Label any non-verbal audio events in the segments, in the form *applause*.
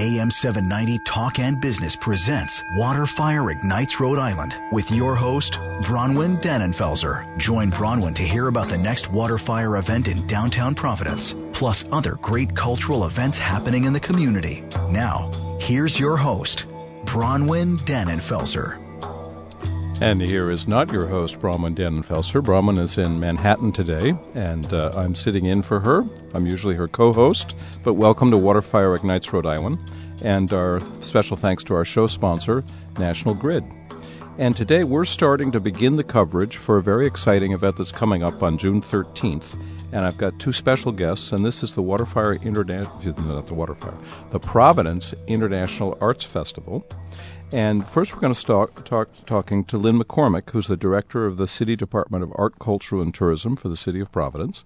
AM 790 Talk and Business presents Waterfire Ignites Rhode Island with your host, Bronwyn Dannenfelser. Join Bronwyn to hear about the next Waterfire event in downtown Providence, plus other great cultural events happening in the community. Now, here's your host, Bronwyn Dannenfelser. And here is not your host, Bronwyn Dannenfelser. Bronwyn is in Manhattan today, and uh, I'm sitting in for her. I'm usually her co host, but welcome to Waterfire Ignites Rhode Island, and our special thanks to our show sponsor, National Grid. And today we're starting to begin the coverage for a very exciting event that's coming up on June 13th. And I've got two special guests, and this is the Waterfire International, not the Waterfire, the Providence International Arts Festival. And first, we're going to start talk, talking to Lynne McCormack, who's the director of the City Department of Art, Culture, and Tourism for the City of Providence.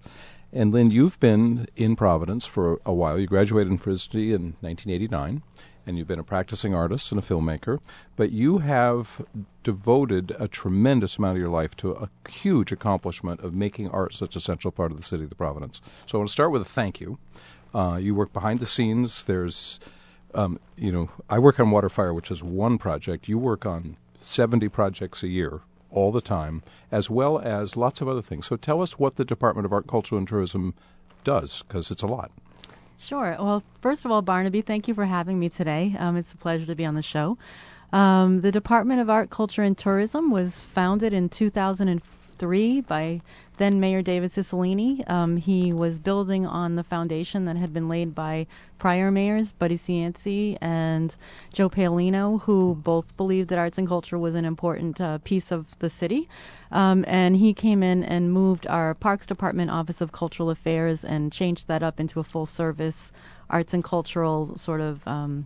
And Lynne, you've been in Providence for a while. You graduated in RISD in 1989, and you've been a practicing artist and a filmmaker. But you have devoted a tremendous amount of your life to a huge accomplishment of making art such a central part of the city of Providence. So I want to start with a thank you. Uh, you work behind the scenes. There's um, you know, I work on Waterfire, which is one project. You work on 70 projects a year, all the time, as well as lots of other things. So tell us what the Department of Art, Culture, and Tourism does, because it's a lot. Sure. Well, first of all, Barnaby, thank you for having me today. Um, it's a pleasure to be on the show. Um, the Department of Art, Culture, and Tourism was founded in 2003 by then Mayor David Cicilline. Um, he was building on the foundation that had been laid by prior mayors, Buddy Cianci and Joe Paolino, who both believed that arts and culture was an important uh, piece of the city. Um, and he came in and moved our Parks Department Office of Cultural Affairs and changed that up into a full service arts and cultural sort of um,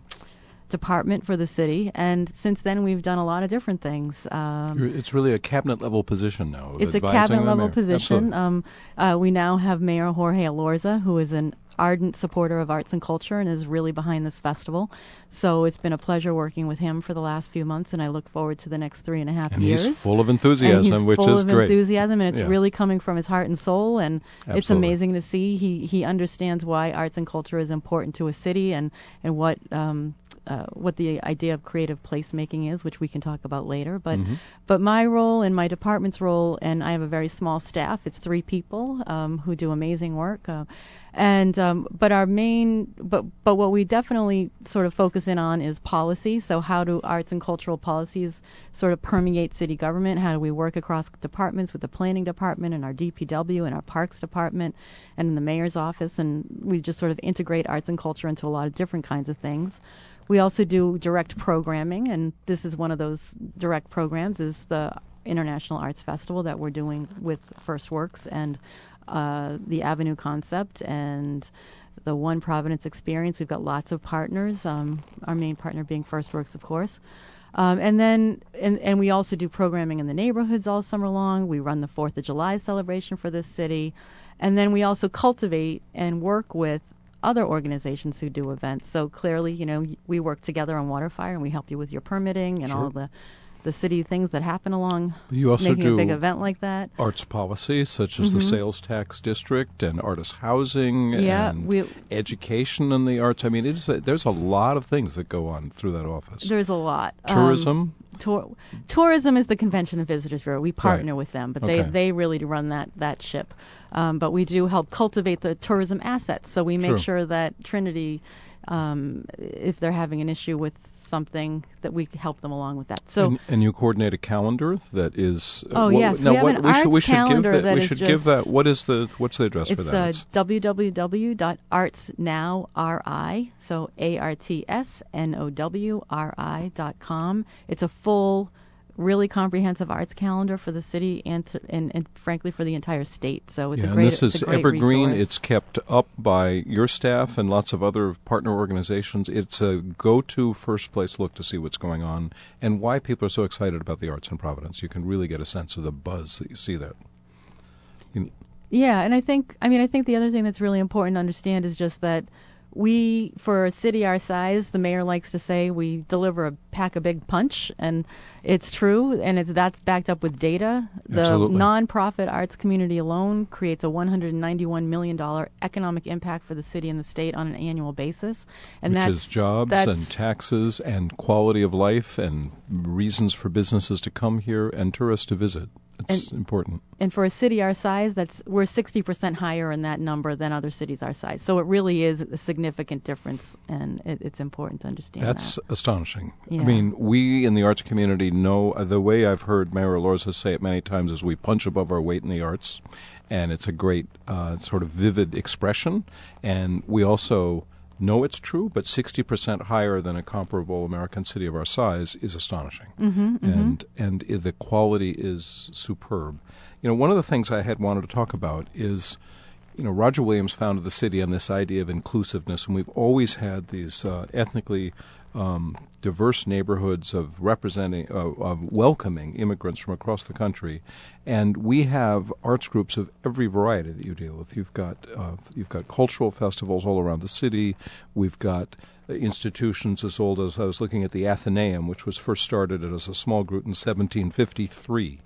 department for the city, and since then we've done a lot of different things. Um, it's really a cabinet level position now. It's a cabinet level position. Um, uh, we now have Mayor Jorge Elorza, who is an ardent supporter of arts and culture and is really behind this festival. So it's been a pleasure working with him for the last few months, and I look forward to the next three and a half and years. He's full of enthusiasm, and he's which full is of great. enthusiasm, and it's yeah. really coming from his heart and soul, and Absolutely. it's amazing to see. He he understands why arts and culture is important to a city, and and what um, uh, what the idea of creative placemaking is, which we can talk about later. But mm-hmm. but my role and my department's role, and I have a very small staff. It's three people um, who do amazing work. Uh, and um, but our main but but what we definitely sort of focus in on is policy. So how do arts and cultural policies sort of permeate city government? How do we work across departments with the planning department and our DPW and our parks department and in the mayor's office? And we just sort of integrate arts and culture into a lot of different kinds of things. We also do direct programming, and this is one of those direct programs is the International Arts Festival that we're doing with First Works and uh, the Avenue Concept and the One Providence Experience. We've got lots of partners. Um, our main partner being First Works, of course. Um, and then, and, and we also do programming in the neighborhoods all summer long. We run the Fourth of July celebration for this city, and then we also cultivate and work with other organizations who do events. So clearly, you know, we work together on Waterfire and we help you with your permitting and sure. all the the city things that happen along you also making do a big event like that. Arts policy, such as mm-hmm. the sales tax district and artist housing yeah, and we, education in the arts. I mean, it is a, there's a lot of things that go on through that office. There's a lot. Tourism. Um, tour, tourism is the Convention and Visitors Bureau. We partner right. with them, but okay. they they really run that that ship. Um, but we do help cultivate the tourism assets. So we make True. sure that Trinity, um, if they're having an issue with something that we help them along with that. So and, and you coordinate a calendar that is. Uh, oh what, yes, now we have what, an we arts should, we should calendar give that. that we should give that. What is the what's the address for that? It's uh, www.artsnowri so a r t s n o w r i dot com. It's a full really comprehensive arts calendar for the city and, to, and, and frankly for the entire state. So it's yeah, a great and this is evergreen. resource. It's kept up by your staff and lots of other partner organizations. It's a go-to first place look to see what's going on and why people are so excited about the arts in Providence. You can really get a sense of the buzz that you see there. You yeah, and I think I mean I think the other thing that's really important to understand is just that we, for a city our size, the mayor likes to say we deliver a pack a big punch, and it's true, and it's that's backed up with data. The Absolutely. nonprofit arts community alone creates a 191 million dollar economic impact for the city and the state on an annual basis, and Which that's is jobs that's, and taxes and quality of life and reasons for businesses to come here and tourists to visit. It's important. and for a city our size, that's we're 60% higher in that number than other cities our size. So it really is a significant difference, and it, it's important to understand That's that. astonishing. Yeah. I mean, we in the arts community know uh, the way I've heard Mayor Elorza say it many times is we punch above our weight in the arts, and it's a great uh, sort of vivid expression. And we also know it's true, but 60% higher than a comparable American city of our size is astonishing. Mm-hmm, And and the quality is superb. You know, one of the things I had wanted to talk about is you know, Roger Williams founded the city on this idea of inclusiveness, and we've always had these uh, ethnically um, diverse neighborhoods of representing, uh, of welcoming immigrants from across the country, and we have arts groups of every variety that you deal with. You've got uh, you've got cultural festivals all around the city. We've got institutions as old as I was looking at the Athenaeum, which was first started as a small group in 1753.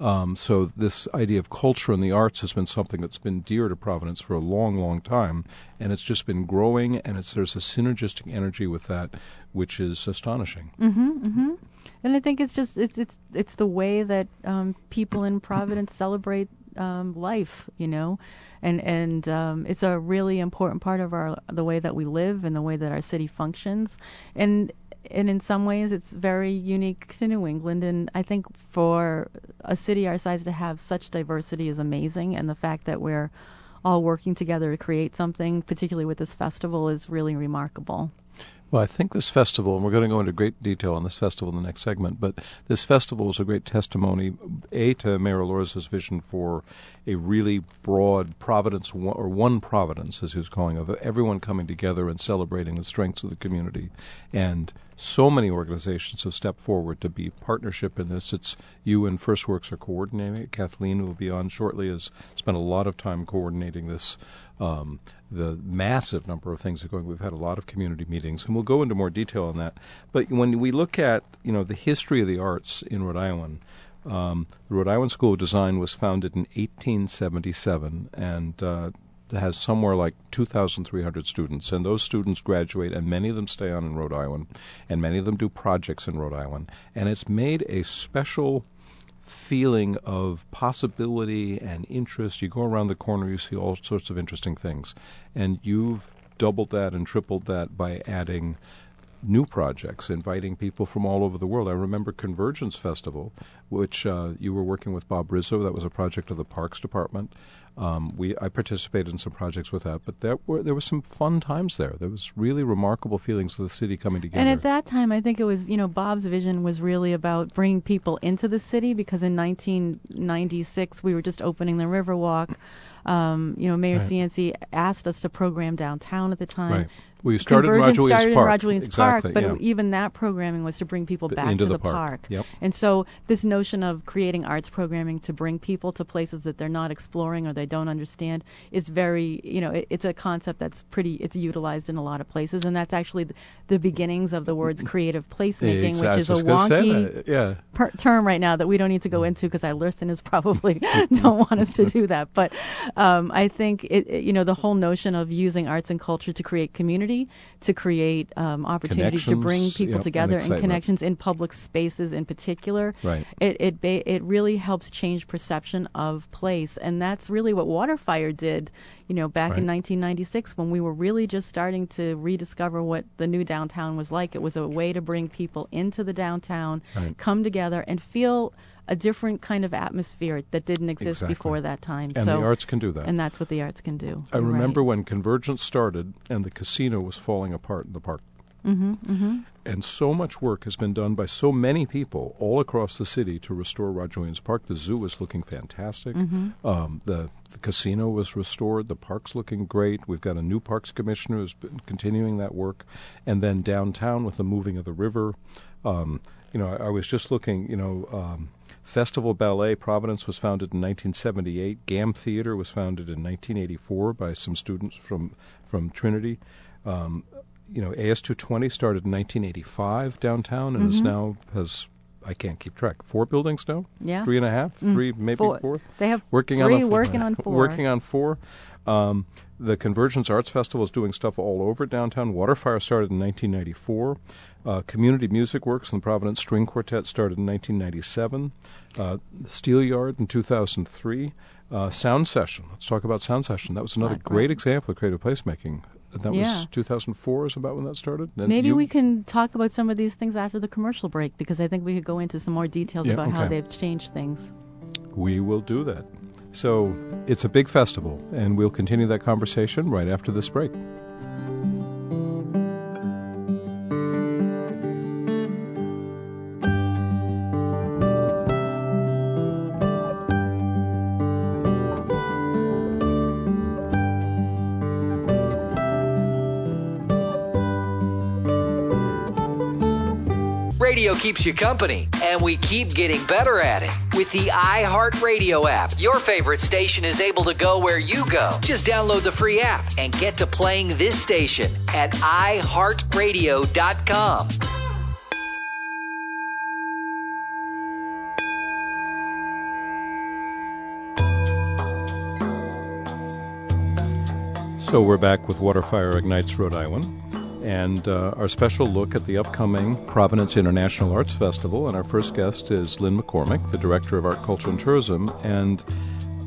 Um, so this idea of culture and the arts has been something that's been dear to Providence for a long, long time, and it's just been growing, and it's there's a synergistic energy with that, which is astonishing. Mm-hmm, mm-hmm. And I think it's just it's it's it's the way that um, people in Providence celebrate um, life, you know, and and um, it's a really important part of our the way that we live and the way that our city functions, and and in some ways it's very unique to New England. And I think for a city our size to have such diversity is amazing, and the fact that we're all working together to create something, particularly with this festival, is really remarkable. Well, I think this festival, and we're going to go into great detail on this festival in the next segment, but this festival is a great testimony, A, to Mayor Elorza's vision for a really broad Providence, or one Providence, as he was calling it, of everyone coming together and celebrating the strengths of the community. And so many organizations have stepped forward to be partnership in this. It's you and First Works are coordinating it. Kathleen, will be on shortly, has spent a lot of time coordinating this. Um, the massive number of things that are going. We've had a lot of community meetings, and we'll go into more detail on that. But when we look at you know the history of the arts in Rhode Island, um, the Rhode Island School of Design was founded in 1877, and uh, has somewhere like 2,300 students, and those students graduate, and many of them stay on in Rhode Island, and many of them do projects in Rhode Island, and it's made a special feeling of possibility and interest. You go around the corner, you see all sorts of interesting things, and you've doubled that and tripled that by adding new projects, inviting people from all over the world. I remember Convergence Festival, which uh, you were working with Bob Rizzo. That was a project of the Parks Department. Um, we I participated in some projects with that, but there were there were some fun times there. There was really remarkable feelings of the city coming together. And at that time, I think it was, you know, Bob's vision was really about bringing people into the city because in 1996 we were just opening the Riverwalk. Um, you know, Mayor Right. Cianci asked us to program downtown at the time. right. You started Convergence Roger Williams started Park. in Roger Williams exactly, Park, but yeah. even that programming was to bring people back into to the the, park. Yep. And so this notion of creating arts programming to bring people to places that they're not exploring or they don't understand is very, you know, it, it's a concept that's pretty, it's utilized in a lot of places, and that's actually the, the beginnings of the words creative placemaking, Exactly. Which is a wonky. Yeah. per- term right now that we don't need to go into because our listeners probably *laughs* *laughs* don't want us to do that. But um, I think it, it- you know, the whole notion of using arts and culture to create community, to create um, opportunities to bring people yep, together and excitement. connections in public spaces in particular. Right. It it ba- it really helps change perception of place, and that's really what Waterfire did. You know, back in 1996 when we were really just starting to rediscover what the new downtown was like. It was a way to bring people into the downtown, Right. come together, and feel a different kind of atmosphere that didn't exist Exactly. before that time. And so, the arts can do that. and that's what the arts can do. I remember right. when Convergence started and the casino was falling apart in the park. Mhm. Mhm. And so much work has been done by so many people all across the city to restore Roger Williams Park. The zoo is looking fantastic. Mm-hmm. Um, the, the casino was restored. The park's looking great. We've got a new parks commissioner who's been continuing that work. And then downtown with the moving of the river. Um, you know, I, I was just looking, you know, um, Festival Ballet Providence was founded in 1978. Gamm Theater was founded in 1984 by some students from, from Trinity. Um, you know, AS220 started in 1985 downtown and is Mhm. now has I can't keep track. Four buildings now. Yeah. Three and a half, Mm, three, maybe four. four. They have Working three, on a, working on *laughs* four. Working on four. Um, the Convergence Arts Festival is doing stuff all over downtown. Waterfire started in 1994. Uh, Community Music Works and the Providence String Quartet started in 1997. Uh, Steel Yard in 2003. Uh, Sound Session. Let's talk about Sound Session. That was another Black great example of creative placemaking. That Yeah. was 2004 is about when that started. And Maybe you- we can talk about some of these things after the commercial break because I think we could go into some more details Yeah, about how they've changed things. We will do that. So it's a big festival, and we'll continue that conversation right after this break. Keeps you company, and we keep getting better at it. With the iHeartRadio app, your favorite station is able to go where you go. Just download the free app and get to playing this station at iHeartRadio.com. So we're back with Waterfire Ignites Rhode Island, and uh, our special look at the upcoming Providence International Arts Festival. And our first guest is Lynne McCormack, the director of Art, Culture, and Tourism. And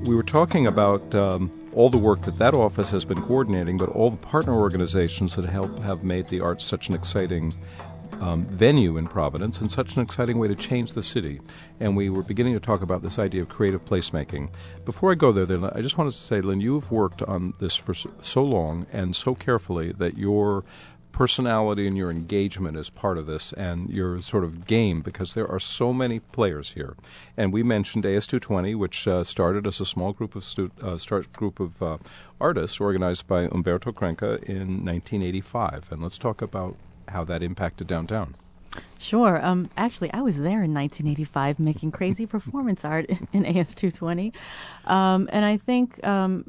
we were talking about um, all the work that that office has been coordinating, but all the partner organizations that help have made the arts such an exciting um, venue in Providence and such an exciting way to change the city. And we were beginning to talk about this idea of creative placemaking. Before I go there, then I just wanted to say, Lynne, you've worked on this for so- so long and so carefully that your personality and your engagement is part of this and your sort of game because there are so many players here. And we mentioned AS220, which uh, started as a small group of stu- uh, start group of uh, artists organized by Umberto Crenca in 1985. And let's talk about how that impacted downtown. Sure. Um, actually, I was there in 1985 making crazy performance art *laughs* in AS220, um, and I think, um,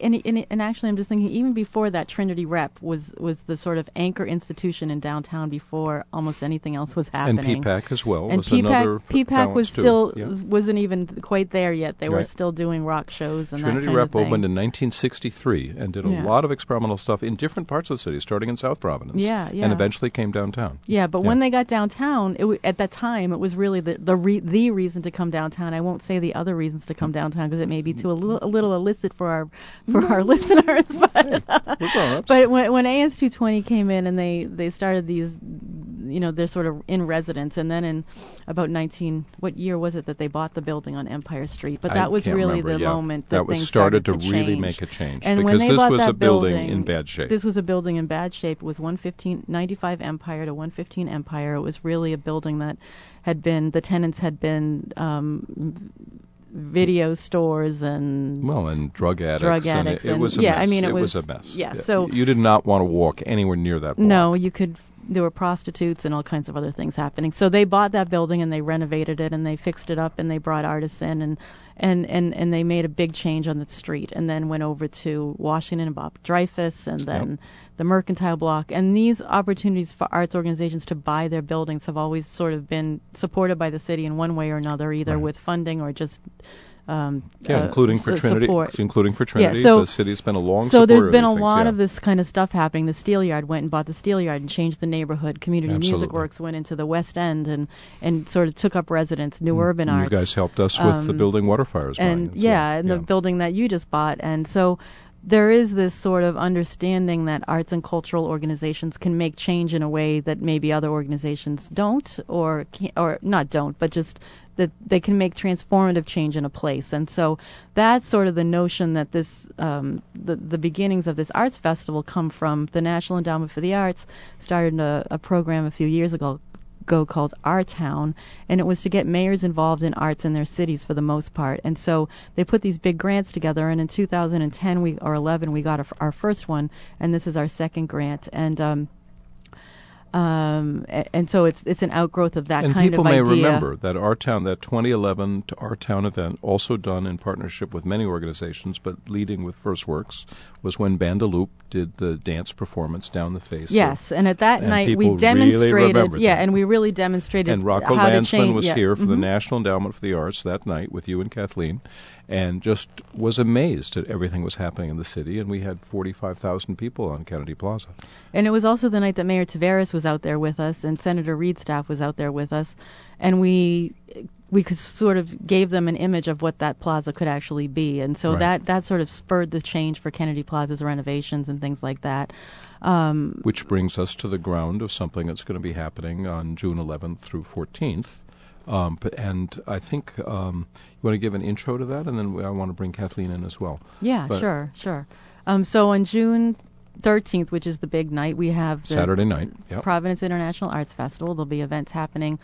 and, and, and actually, I'm just thinking, even before that, Trinity Rep was was the sort of anchor institution in downtown before almost anything else was happening. And PPAC as well And was another PPAC, PPAC was too. still Yeah. wasn't even quite there yet. They were still doing rock shows and Trinity that kind Rep of thing. opened in 1963 and did a Yeah. lot of experimental stuff in different parts of the city, starting in South Providence. Yeah, yeah. And eventually came downtown. Yeah, but Yeah. when they got downtown, it w- at that time it was really the the, re- the reason to come downtown. I won't say the other reasons to come downtown because it may be too a little a little illicit for our for our *laughs* listeners. But but when when AS220 came in and they they started these, you know, they're sort of in residence, and then in about 19 what year was it that they bought the building on Empire Street? But I that was can't really remember, the yeah. moment that, That was things started to to really make a change, And because this was a building in bad shape. This was a building in bad shape. It was 115 95 Empire to 115 Empire. It was really a building that had been the tenants had been um, video stores and well, and drug addicts. Drug and addicts it, it and- was a yeah, mess. I mean, it was, was- a mess. yeah, so- you did not want to walk anywhere near that. Block. No, you could. There were prostitutes and all kinds of other things happening. So they bought that building and they renovated it and they fixed it up and they brought artists in and and and and they made a big change on the street and then went over to Washington and Bob Dreyfus and then the Mercantile Block. And these opportunities for arts organizations to buy their buildings have always sort of been supported by the city in one way or another, either Right. with funding or just um, Yeah, uh, including for s- Trinity. support. Including for Trinity, so- the city's been a long. Time. So there's been a these lot things, of this kind of stuff happening. The Steel Yard went and bought the Steel Yard and changed the neighborhood. Community Music Works went into the West End and and sort of took up residence. New Urban And Arts. You guys helped us with the Um, building water fires. and yeah, and the building that you just bought. And so there is this sort of understanding that arts and cultural organizations can make change in a way that maybe other organizations don't, or can't or not don't, but just that they can make transformative change in a place. And so that's sort of the notion that this um, the the beginnings of this arts festival come from. The National Endowment for the Arts started a, a program a few years ago go called Our Town, and it was to get mayors involved in arts in their cities for the most part. And so they put these big grants together, and in 2010 we or 11 we got our, our first one, and this is our second grant. And um, Um, and so it's it's an outgrowth of that and kind of idea. And people may remember that our town, that 2011 Our Town event, also done in partnership with many organizations, but leading with First Works, was when Bandaloop did the dance performance down the face. Yes, of, and at that and night we demonstrated. Really yeah, and we really demonstrated. And Rocco how Landesman to change, was yeah. here for mm-hmm. the National Endowment for the Arts that night with you and Kathleen, and just was amazed at everything that was happening in the city. And we had 45,000 people on Kennedy Plaza. And it was also the night that Mayor Taveras was out there with us, and Senator Reed's staff was out there with us, and we we sort of gave them an image of what that plaza could actually be, and so Right. that that sort of spurred the change for Kennedy Plaza's renovations and things like that. Um, Which brings us to the ground of something that's going to be happening on June 11th through 14th. Um, but, and I think um, you want to give an intro to that, and then I want to bring Kathleen in as well. yeah, But- sure, sure. Um, so on June 13th, which is the big night, we have the Saturday night. Yep. Providence International Arts Festival. There'll be events happening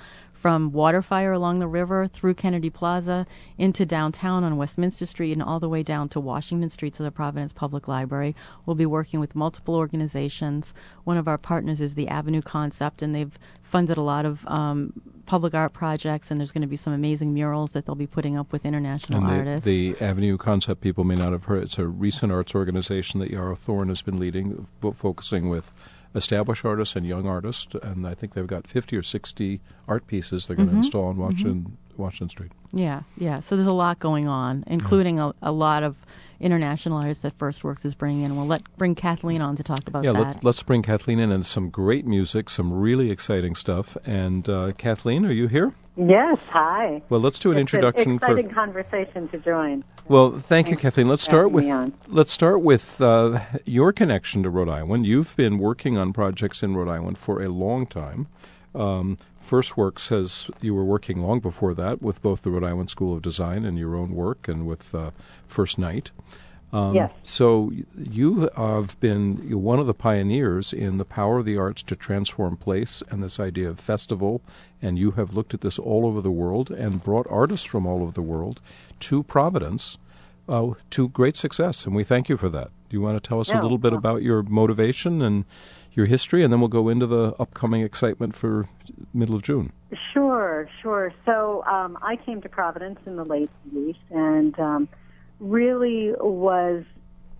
from Waterfire along the river through Kennedy Plaza into downtown on Westminster Street and all the way down to Washington Street to the Providence Public Library. We'll be working with multiple organizations. One of our partners is the Avenue Concept, and they've funded a lot of um, public art projects, and there's going to be some amazing murals that they'll be putting up with international And the, artists. the Avenue Concept people may not have heard. It's a recent arts organization that Yarrow Thorne has been leading, fo- focusing with established artists and young artists. And I think they've got 50 or 60 art pieces they're going to Mhm. install on Washington, Washington Street. Yeah, yeah. So there's a lot going on, including a, a lot of international artists that First Works is bringing in. We'll let bring Kathleen on to talk about yeah, that. let's let's bring Kathleen in and some great music, some really exciting stuff. And uh, Kathleen, are you here? Yes, hi. Well, let's do an it's introduction an for. exciting conversation to join. Well, thank you, Kathleen. Let's start with let's start with uh, your connection to Rhode Island. You've been working on projects in Rhode Island for a long time. Um, First Works has you were working long before that with both the Rhode Island School of Design and your own work, and with uh, First Night. Um, Yes. So you have been one of the pioneers in the power of the arts to transform place and this idea of festival, and you have looked at this all over the world and brought artists from all over the world to Providence uh, to great success, and we thank you for that. Do you want to tell us a little bit about your motivation and your history, and then we'll go into the upcoming excitement for middle of June? Sure, sure. So um, I came to Providence in the late 80s and um, really was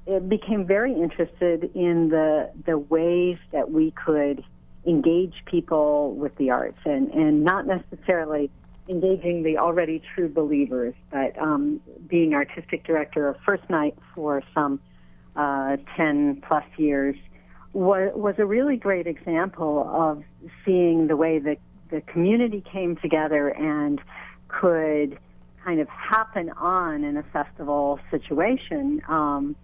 it became very interested in the the ways that we could engage people with the arts and and not necessarily engaging the already true believers, but um, being artistic director of First Night for some uh, 10 plus years was, was a really great example of seeing the way that the community came together and could kind of happen on in a festival situation. Um,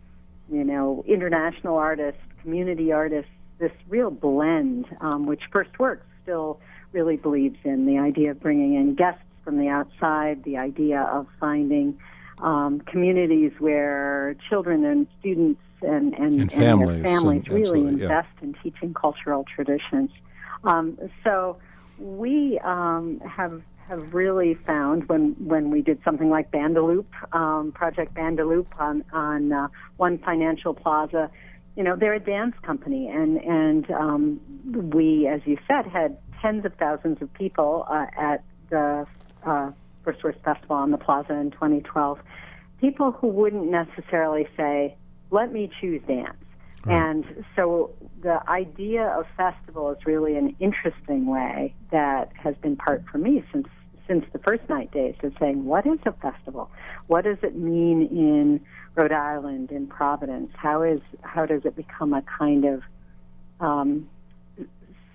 you know, international artists, community artists, this real blend, um, which First Works still really believes in the idea of bringing in guests from the outside, the idea of finding um, communities where children and students and, and, And their families, families and- really absolutely, yeah. invest in teaching cultural traditions. Um, so we um, have have really found when when we did something like Bandaloop, um, Project Bandaloop on on uh, One Financial Plaza, you know they're a dance company, and and um, we, as you said, had tens of thousands of people uh, at the uh, First Works Festival on the Plaza in 2012. People who wouldn't necessarily say, "Let me choose dance." Right. And so the idea of festival is really an interesting way that has been part for me since since the first night days of saying, what is a festival? What does it mean in Rhode Island, in Providence? How is how does it become a kind of um,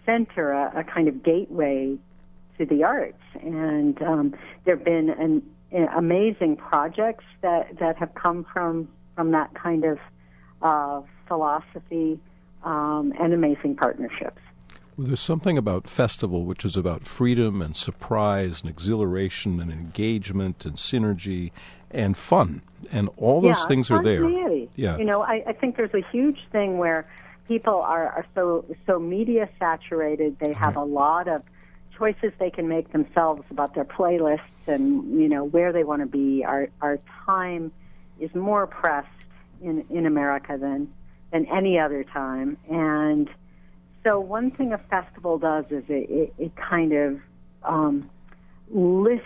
center, a, a kind of gateway to the arts? And um, there have been an, an amazing projects that that have come from from that kind of uh, philosophy um, and amazing partnerships. Well, there's something about festival which is about freedom and surprise and exhilaration and engagement and synergy and fun, and all those yeah, things are there. Yeah. You know, I, I think there's a huge thing where people are, are so so media saturated. They have a lot of choices they can make themselves about their playlists and you know where they want to be. Our our time is more pressed in in America than than any other time, and so one thing a festival does is it, it, it kind of um, lists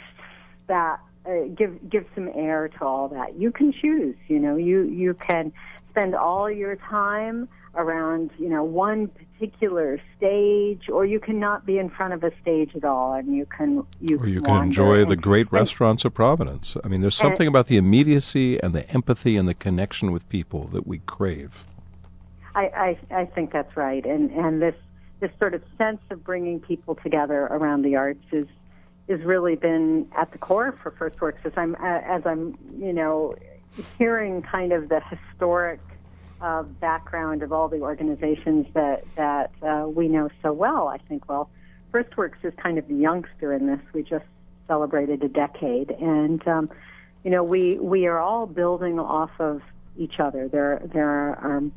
that, uh, give give some air to all that. You can choose. You know, you you can spend all your time around you know one particular stage, or you cannot be in front of a stage at all, and you can you or you can enjoy the great and, restaurants of Providence. I mean, there's something about the immediacy and the empathy and the connection with people that we crave. I, I, I think that's right, and and this this sort of sense of bringing people together around the arts is has really been at the core for First Works. As I'm uh, as I'm you know hearing kind of the historic uh, background of all the organizations that that uh, we know so well, I think well, First Works is kind of the youngster in this. We just celebrated a decade, and um, you know we we are all building off of each other. There there are um,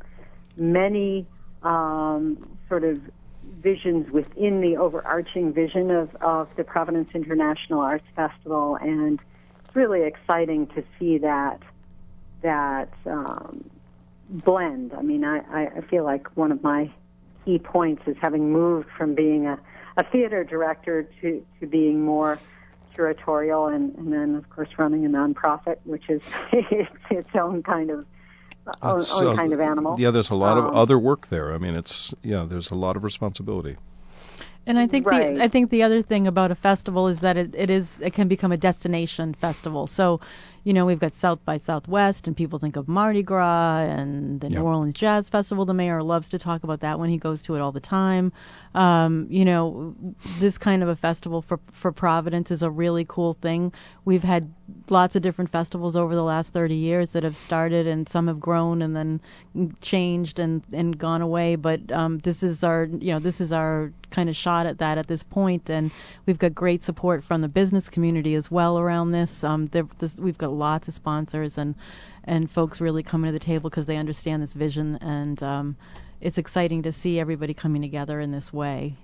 many um, sort of visions within the overarching vision of, of the Providence International Arts Festival, and it's really exciting to see that that um, blend. I mean, I, I feel like one of my key points is having moved from being a, a theater director to, to being more curatorial and, and then of course running a nonprofit, which is *laughs* its, its own kind of own, own uh, kind of animal. Yeah, there's a lot um, of other work there. I mean, it's yeah, there's a lot of responsibility. And I think right. the I think the other thing about a festival is that it, it is it can become a destination festival. So you know, we've got South by Southwest, and people think of Mardi Gras and the yep. New Orleans Jazz Festival. The mayor loves to talk about that when he goes to it all the time. Um, you know, this kind of a festival for for Providence is a really cool thing. We've had lots of different festivals over the last 30 years that have started, and some have grown and then changed and and gone away. But um, this is our, you know, this is our kind of shot at that at this point, and we've got great support from the business community as well around this. Um, this we've got lots of sponsors and and folks really coming to the table because they understand this vision, and um, it's exciting to see everybody coming together in this way.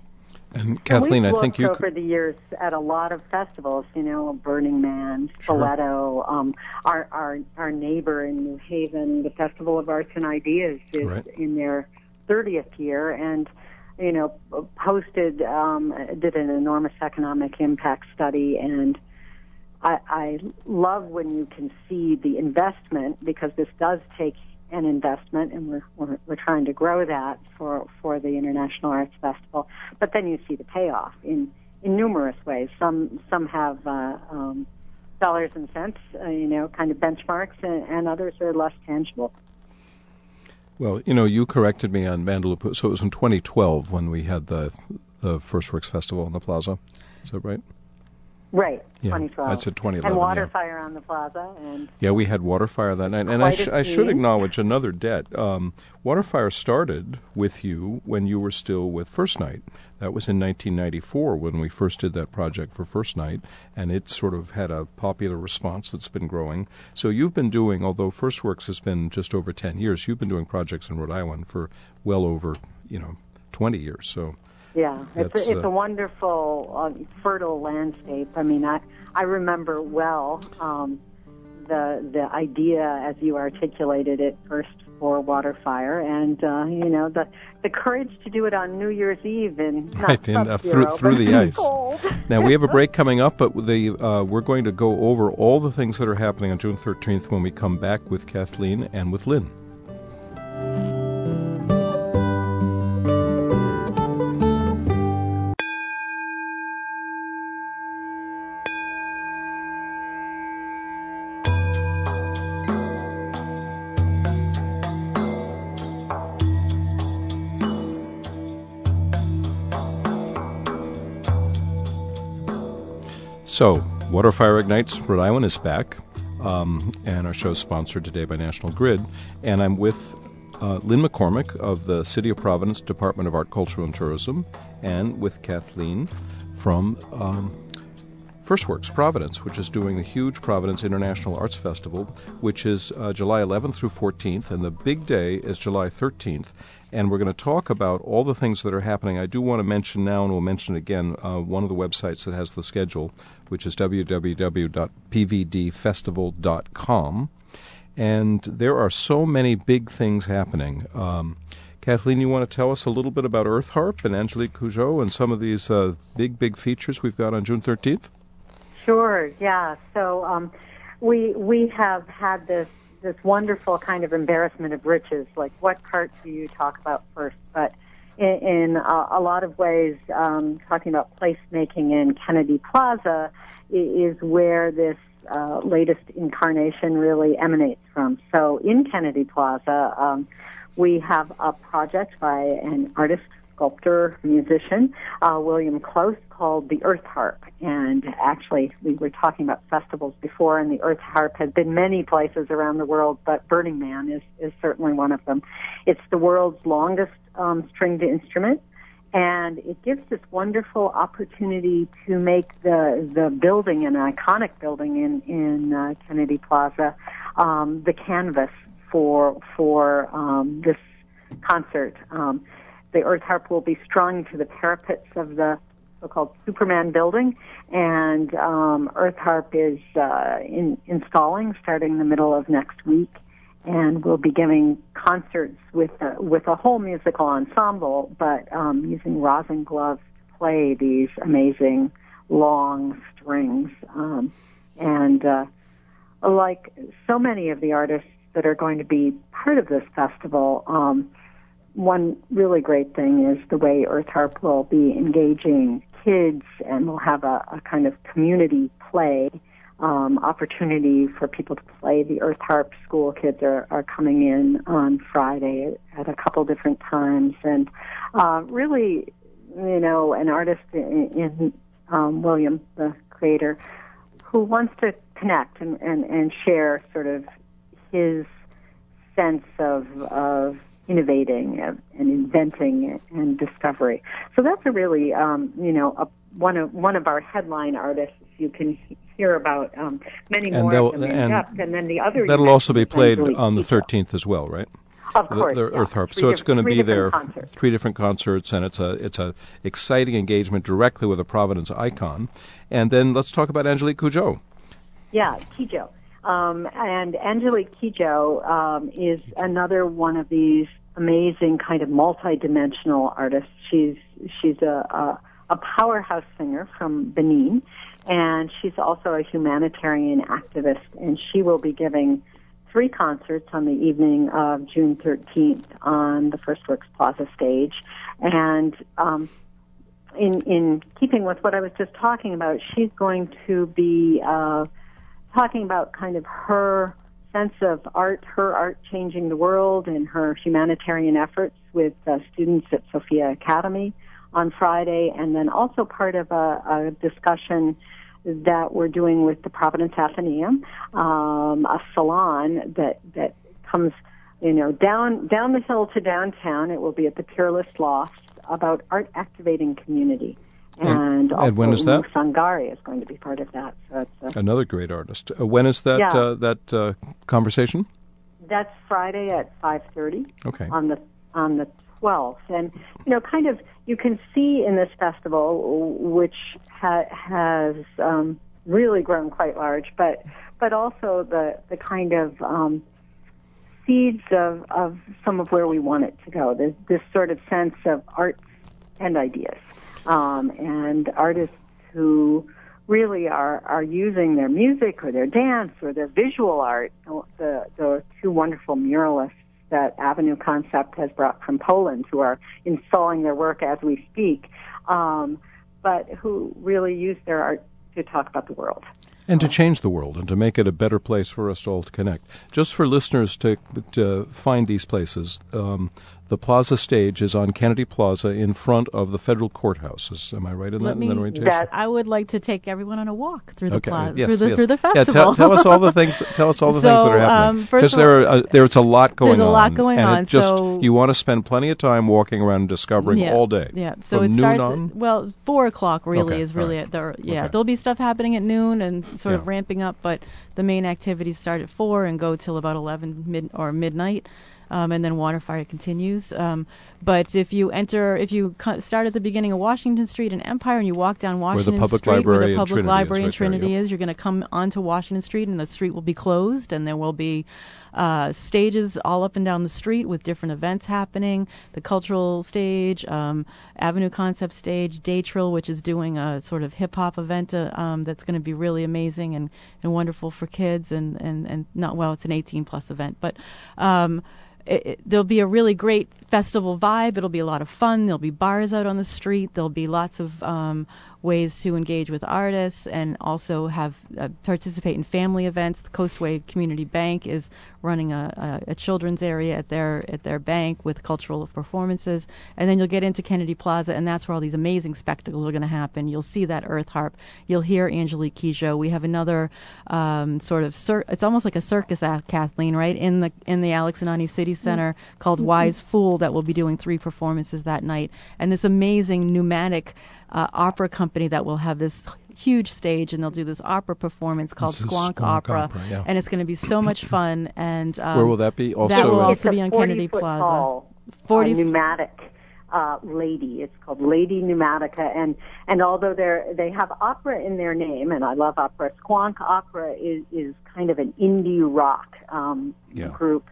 And Kathleen, and I think you over the years at a lot of festivals, you know, Burning Man, Spoleto, um, our our our neighbor in New Haven, the Festival of Arts and Ideas is right. in their 30th year, and you know, posted um, did an enormous economic impact study and I, I love when you can see the investment because this does take an investment, and we're, we're we're trying to grow that for for the International Arts Festival. But then you see the payoff in in numerous ways. Some some have uh, um, dollars and cents, uh, you know, kind of benchmarks, and, and others are less tangible. Well, you know, you corrected me on Bandaloop. So it was in 2012 when we had the the First Works Festival in the Plaza. Is that right? Right, yeah, 2012. I said 2011. And water yeah. fire on the plaza. and Yeah, we had water fire that night. And I, sh- I should acknowledge another debt. Um, water fire started with you when you were still with First Night. That was in 1994 when we first did that project for First Night, and it sort of had a popular response that's been growing. So you've been doing, although First Works has been just over 10 years, you've been doing projects in Rhode Island for well over, you know, 20 years. So yeah, it's a, it's uh, a wonderful, uh, fertile landscape. I mean, I I remember well um, the the idea as you articulated it first for water fire, and uh, you know the the courage to do it on New Year's Eve in right in, uh, through through the *laughs* ice. now we have a break coming up, but the uh, we're going to go over all the things that are happening on June 13th when we come back with Kathleen and with Lynne. So, Water Fire Ignites Rhode Island is back, um, and our show is sponsored today by National Grid. And I'm with uh, Lynne McCormack of the City of Providence Department of Art, Culture, and Tourism, and with Kathleen from um, Works Providence, which is doing the huge Providence International Arts Festival, which is uh, July 11th through 14th, and the big day is July 13th and we're going to talk about all the things that are happening. I do want to mention now, and we'll mention again, uh, one of the websites that has the schedule, which is www.pvdfestival.com. And there are so many big things happening. Um, Kathleen, you want to tell us a little bit about Earth Harp and Angelique Kidjo and some of these uh, big, big features we've got on June 13th? Sure. Yeah. So um, we we have had this this wonderful kind of embarrassment of riches. Like, what part do you talk about first? But in, in a, a lot of ways, um, talking about placemaking in Kennedy Plaza is where this uh, latest incarnation really emanates from. So in Kennedy Plaza, um, we have a project by an artist, sculptor, musician, uh, William Close, called the Earth Harp. And actually, we were talking about festivals before, and the Earth Harp has been many places around the world, but Burning Man is, is certainly one of them. It's the world's longest um, stringed instrument and it gives this wonderful opportunity to make the the building an iconic building in in uh, Kennedy Plaza um, the canvas for for um, this concert. Um, the Earth Harp will be strung to the parapets of the so-called Superman building, and um, Earth Harp is uh, in, installing starting the middle of next week and we'll be giving concerts with a, with a whole musical ensemble, but um, using rosin gloves to play these amazing long strings. Um, and uh, like so many of the artists that are going to be part of this festival, um, one really great thing is the way Earth Harp will be engaging kids and we'll have a, a kind of community play um, opportunity for people to play. The Earth Harp school kids are, are coming in on Friday at, a couple different times, and uh, really, you know, an artist in, in um, William, the creator, who wants to connect and, and, and share sort of his sense of of innovating and inventing and discovery. So that's a really, um, you know, a, one of one of our headline artists. You can hear about um, many and more of them and depth, and then the other. That'll also be played on the 13th as well, right? Of course, the, the yeah. Earth Harp. Three so it's going to be there, concerts. three different concerts, and it's a it's a exciting engagement directly with a Providence icon. And then let's talk about Angelique Kidjo. Yeah, Kidjo. Um, and Angelique Kidjo um, is another one of these amazing kind of multi-dimensional artist. She's she's a, a a powerhouse singer from Benin, and she's also a humanitarian activist. And she will be giving three concerts on the evening of June 13th on the First Works Plaza stage. And um, in in keeping with what I was just talking about, she's going to be uh, talking about kind of her sense of art, her art changing the world, and her humanitarian efforts with uh, students at Sophia Academy on Friday, and then also part of a, a discussion that we're doing with the Providence Athenaeum, um, a salon that that comes, you know, down down the hill to downtown. It will be at the Peerless Loft about art activating community. And- And, and when is that? Sangari is going to be part of that. So a, Another great artist. Uh, when is that Yeah. uh, that uh, conversation? that's Friday at 5:30. Okay. on the on the 12th and you know kind of you can see in this festival which ha- has um, really grown quite large but but also the the kind of um, seeds of of some of where we want it to go this this sort of sense of art and ideas um, and artists who really are are using their music or their dance or their visual art the the two wonderful muralists that Avenue Concept has brought from Poland, who are installing their work as we speak, um, but who really use their art to talk about the world. And to change the world and to make it a better place for us all to connect. Just for listeners to, to find these places, um, the Plaza stage is on Kennedy Plaza in front of the federal courthouse. Is, am I right in Let that, me- in that orientation? That- I would like to take everyone on a walk through the okay. plaza, yes, through the yes. through the Yeah, tell, tell us all the *laughs* things. Tell us all the things that are happening. um, there, all- uh, there's a lot going on. There's a on. lot going and on, just so- you want to spend plenty of time walking around and discovering yeah, all day. Yeah. So From it noon starts on. well four o'clock really Okay, is really right. at the yeah. Okay. There'll be stuff happening at noon and sort Yeah. of ramping up, but the main activities start at four and go till about eleven mid or midnight. Um, and then Waterfire continues. Um, but if you enter, if you start at the beginning of Washington Street and Empire, and you walk down Washington where the public Street, where the public library and right Trinity there, yep. is, you're going to come onto Washington Street, and the street will be closed, and there will be uh, stages all up and down the street with different events happening. The cultural stage, um, Avenue Concept stage, Day Trill, which is doing a sort of hip hop event uh, um, that's going to be really amazing and, and wonderful for kids and, and, and not well, it's an 18 plus event, but um, it, it, there'll be a really great festival vibe. It'll be a lot of fun. There'll be bars out on the street. There'll be lots of um, ways to engage with artists and also have uh, participate in family events. The Coastway Community Bank is running a, a, a, children's area at their at their bank with cultural performances, and then you'll get into Kennedy Plaza, and that's where all these amazing spectacles are going to happen. You'll see that Earth Harp. You'll hear Angelique Kidjo. We have another um, sort of cir- it's almost like a circus act, Kathleen, right? In the in the Alex and Ani City Center mm-hmm. called Wise Fool that will be doing three performances that night, and this amazing pneumatic uh, opera company that will have this huge stage and they'll do this opera performance called Squonk, Squonk, Opera, Opera yeah. and it's going to be so much *laughs* fun. And um, where will that be? Also, that will uh, also be on Kennedy Plaza. Tall, 40 uh, pneumatic uh, lady. It's called Lady Pneumatica, and and although they they have opera in their name, and I love opera, Squonk Opera is is kind of an indie rock um, yeah. group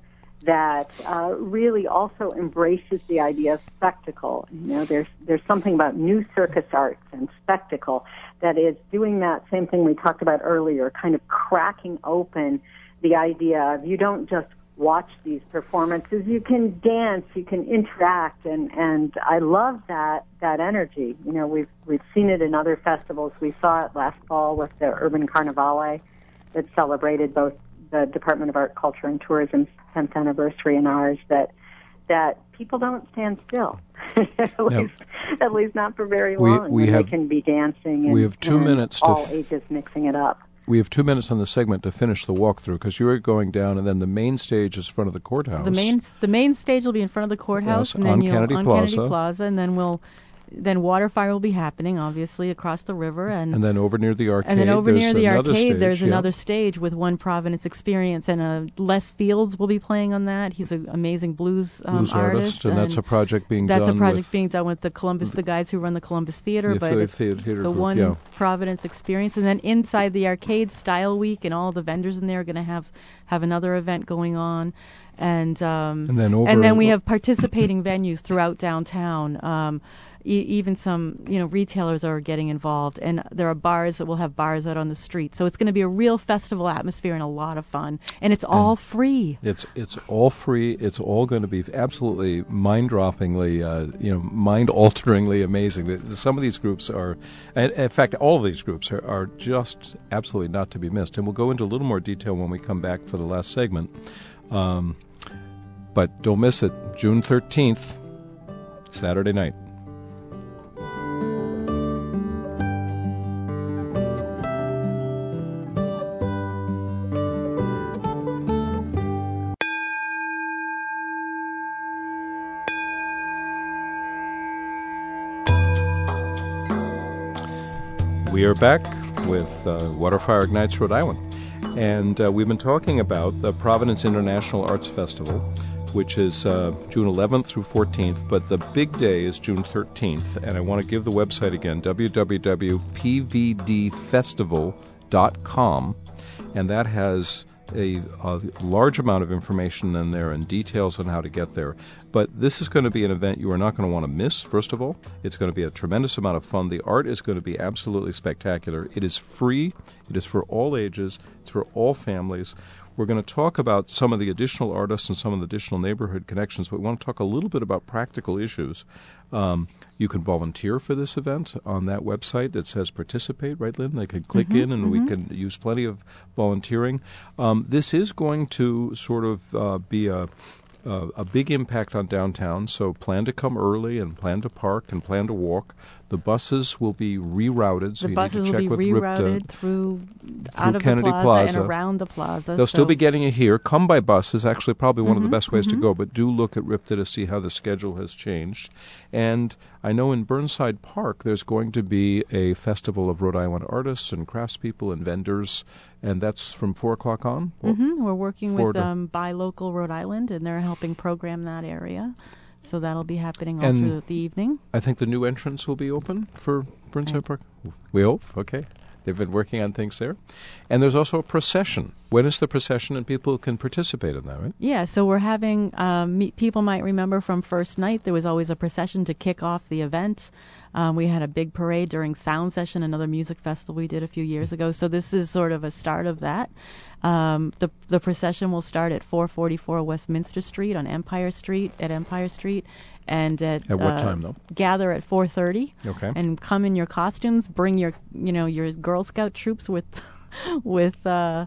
that uh, really also embraces the idea of spectacle. You know, there's there's something about new circus arts and spectacle that is doing that same thing we talked about earlier, kind of cracking open the idea of you don't just watch these performances, you can dance, you can interact, and and I love that that energy. You know, we've we've seen it in other festivals. We saw it last fall with the Urban Carnivale that celebrated both the Department of Art, Culture, and Tourism's 10th anniversary and ours that that people don't stand still. *laughs* at, least, at least not for very long. We, we have, they can be dancing. And, we have two minutes all to f- ages mixing it up. We have two minutes on the segment to finish the walkthrough because you are going down, and then the main stage is front of the courthouse. The main the main stage will be in front of the courthouse, yes, and then on you'll Kennedy on Plaza. Kennedy Plaza, and then we'll then WaterFire will be happening, obviously, across the river, and and then over near the arcade. and then over near the arcade, stage, there's yeah. another stage with One Providence Experience, and uh, Les Fields will be playing on that. He's an amazing blues, um, blues artist, and, that's a project being that's done a project with being done with the Columbus, the guys who run the Columbus Theater, the but it's theater, theater the group, One yeah. Providence Experience, and then inside the arcade, Style Week, and all the vendors in there are going to have have another event going on, and um, And then over and then we have participating venues throughout downtown. Um, e- even some you know retailers are getting involved, and there are bars that will have bars out on the street. So it's going to be a real festival atmosphere and a lot of fun, and it's all free. It's it's all free. It's all going to be absolutely mind-droppingly, uh, you know, mind-alteringly amazing. Some of these groups are, in fact, all of these groups are, are just absolutely not to be missed. And we'll go into a little more detail when we come back for the last segment. Um, but don't miss it. June 13th, Saturday night. We are back with uh, WaterFire Ignites Rhode Island. And uh, we've been talking about the Providence International Arts Festival, which is uh, June 11th through 14th, but the big day is June 13th. And I want to give the website again www.pvdfestival.com. And that has a, a large amount of information in there and details on how to get there. But this is going to be an event you are not going to want to miss, first of all. It's going to be a tremendous amount of fun. The art is going to be absolutely spectacular. It is free, it is for all ages, it's for all families. We're going to talk about some of the additional artists and some of the additional neighborhood connections, but we want to talk a little bit about practical issues. Um, you can volunteer for this event on that website that says participate, right, Lynne? They can click in and we can use plenty of volunteering. Um, this is going to sort of uh, be a uh, a big impact on downtown, so plan to come early and plan to park and plan to walk. The buses will be rerouted, so the you buses need to will check be with rerouted RIPTA. through out of Kennedy the plaza, Plaza. and around the plaza. They'll still be getting it here. Come by bus is actually probably one of the Mhm, best ways to mhm. go, but do look at RIPTA to see how the schedule has changed. And I know in Burnside Park there's going to be a festival of Rhode Island artists and craftspeople and vendors, and that's from 4 o'clock on? Or- hmm We're working with to- um, Buy Local Rhode Island, and they're helping program that area. So that'll be happening all And- through the evening. I think the new entrance will be open for Burnside Park. We hope. Okay. They've been working on things there. And there's also a procession. When is the procession? And people can participate in that, right? Yeah, so we're having um, people might remember from first night there was always a procession to kick off the event. Um, we had a big parade during Sound Session, another music festival we did a few years ago. So this is sort of a start of that. Um, the the procession will start at 444 Westminster Street on Empire Street at Empire Street, and at At what uh, time, though? Gather at 4:30 Okay. and come in your costumes. Bring your you know your Girl Scout troops with *laughs* with uh,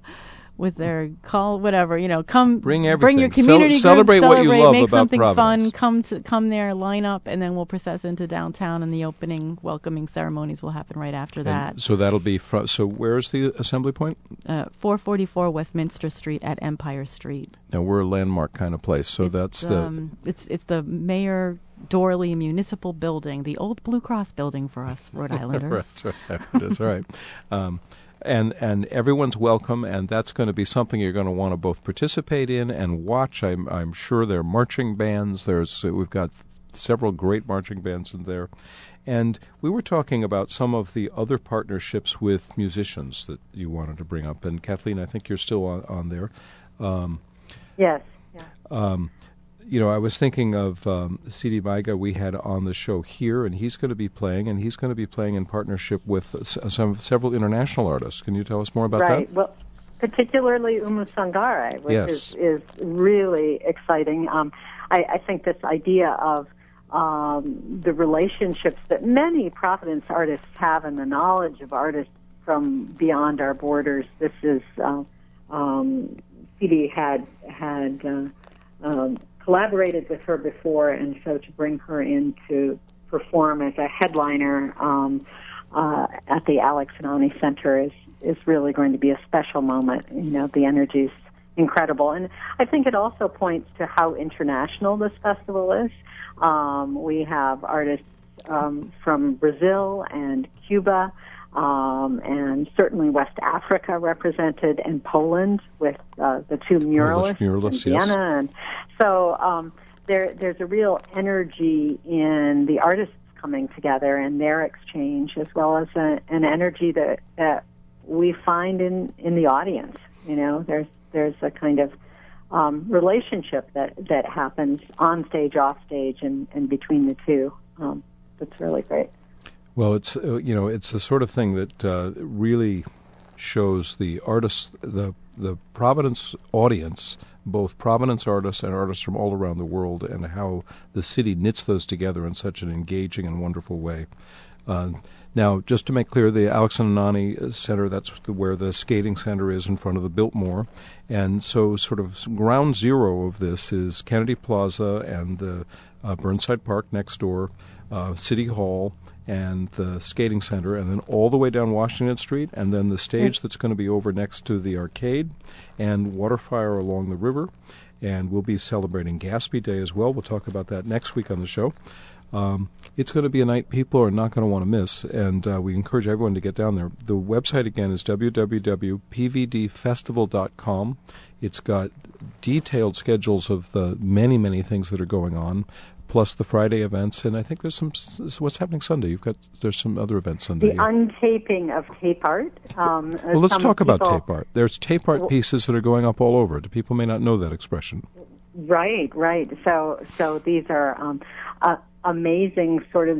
with their call whatever you know come Bring bring your everything. Cel- community group, celebrate what you love make about something Providence. fun come to come there line up and then we'll process into downtown and the opening welcoming ceremonies will happen right after that so that'll be fr- so where's the assembly point? uh, 444 Westminster Street at Empire Street Now we're a landmark kind of place, so It's, that's the um, it's it's the Mayor Doorley Municipal Building the old Blue Cross building for us Rhode *laughs* Islanders That's right. That's right. Um, and and everyone's welcome, and that's going to be something you're going to want to both participate in and watch. I'm I'm sure there are marching bands. There's uh, we've got several great marching bands in there, and we were talking about some of the other partnerships with musicians that you wanted to bring up. And Kathleen, I think you're still on, on there. Um, Yes. um, you know, I was thinking of um, Sidi Maiga we had on the show here, and he's going to be playing, and he's going to be playing in partnership with s- some several international artists. Can you tell us more about that? right. that? Well, particularly Oumou Sangare, which Yes. is, is really exciting. Um, I, I think this idea of um, the relationships that many Providence artists have and the knowledge of artists from beyond our borders. This is uh, um, CD had had uh, um, collaborated with her before, and so to bring her in to perform as a headliner um, uh, at the Alex and Ani Center is is really going to be a special moment. You know, the energy's incredible, and I think it also points to how international this festival is. Um, we have artists um, from Brazil and Cuba, um, and certainly West Africa represented, and Poland with uh, the two muralists, muralists, in yes. Vienna, and so um, there there's a real energy in the artists coming together and their exchange, as well as a, an energy that that we find in in the audience. You know, there's there's a kind of um, relationship that that happens on stage, off stage, and and between the two. Um, that's really great. Well, it's uh, you know it's the sort of thing that uh, really shows the artists, the the Providence audience, both Providence artists and artists from all around the world, and how the city knits those together in such an engaging and wonderful way. Uh, now, just to make clear, the Alex and Ani Center, that's the, where the skating center is in front of the Biltmore. And so, sort of ground zero of this is Kennedy Plaza and the uh, Burnside Park next door, uh, City Hall, and the skating center, and then all the way down Washington Street, and then the stage that's going to be over next to the arcade, and WaterFire along the river. And we'll be celebrating Gatsby Day as well. We'll talk about that next week on the show. Um, it's going to be a night people are not going to want to miss, and uh, we encourage everyone to get down there. The website again is www.pvdfestival.com. It's got detailed schedules of the many, many things that are going on, plus the Friday events, and I think there's some. What's happening Sunday? You've got there's some other events Sunday. The yeah. untaping of tape art. Um, well, let's talk about tape art. There's tape art Well- pieces that are going up all over. People may not know that expression. Right, right. So, so these are um, uh, amazing sort of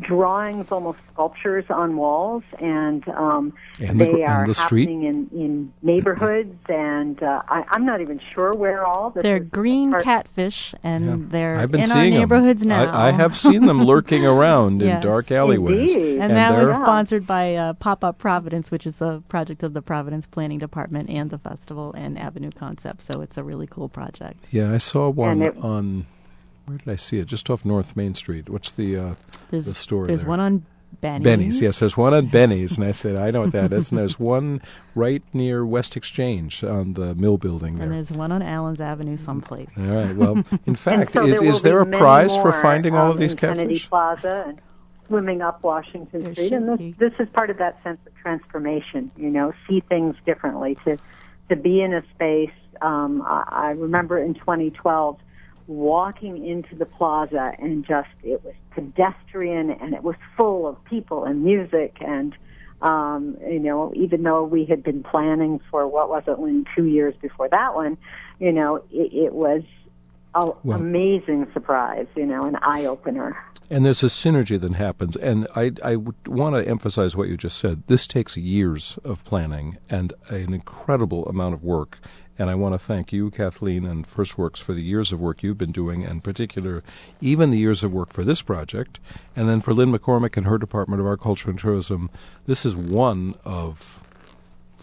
drawings, almost sculptures on walls, and um, And the they and are the happening in in neighborhoods. And uh, I, I'm not even sure where all. This They're is green part- catfish, and Yeah. they're I've been in our seeing 'em. neighborhoods now. I, I have seen them lurking *laughs* around in dark alleyways. Indeed. And, And that was sponsored by uh, Pop Up Providence, which is a project of the Providence Planning Department and the festival and Avenue Concept. So it's a really cool project. Yeah, I saw one it- on Where did I see it? Just off North Main Street. What's the uh, There's the store there's there? one on Benny's. Benny's, yes, there's one on Benny's, and I said I know what that is. And there's *laughs* one right near West Exchange on the Mill Building And there's one on Allen's Avenue someplace. All right. Well, in fact, and so is there is there a prize for finding all of um, these in Kennedy catfish? Plaza and swimming up Washington There Street, and this this is part of that sense of transformation. You know, see things differently. To to be in a space. Um, I, I remember in 2012 walking into the plaza and just it was pedestrian and it was full of people and music and um, you know, even though we had been planning for what was it, Lynne, two years before that one, you know, it, it was an Well- amazing surprise, you know, an eye opener. And there's a synergy that happens. And I, I want to emphasize what you just said. This takes years of planning and an incredible amount of work. And I want to thank you, Kathleen, and FirstWorks for the years of work you've been doing, and particular, even the years of work for this project. And then for Lynne McCormack and her Department of our Culture, and Tourism, this is one of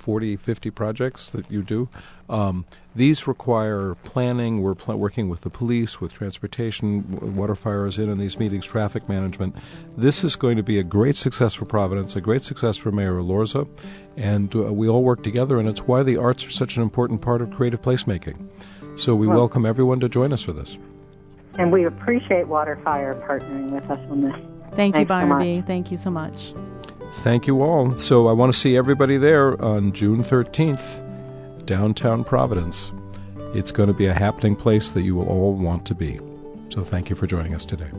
40, 50 projects that you do. Um, these require planning. We're pl- working with the police, with transportation, w- WaterFire is in in these meetings, traffic management. This is going to be a great success for Providence, a great success for Mayor Elorza, and uh, we all work together, and it's why the arts are such an important part of creative placemaking. So we Well- welcome everyone to join us for this. And we appreciate WaterFire partnering with us on this. Thank you, Thanks so Barnaby. Thank you so much. Thank you all. So I want to see everybody there on June 13th, downtown Providence. It's going to be a happening place that you will all want to be. So thank you for joining us today.